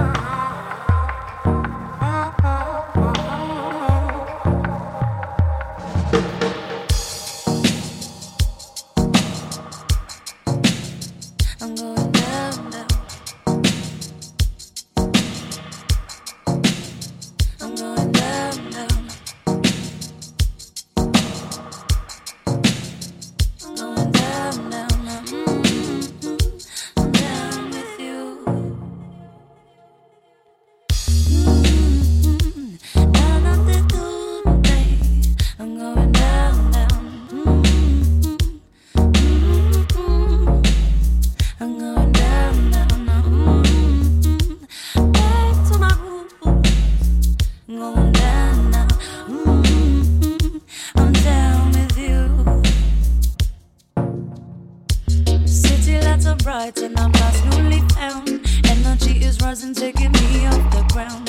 time. going down now. I'm down with you. City lights are bright and I'm lost, newly found. Energy is rising, taking me off the ground.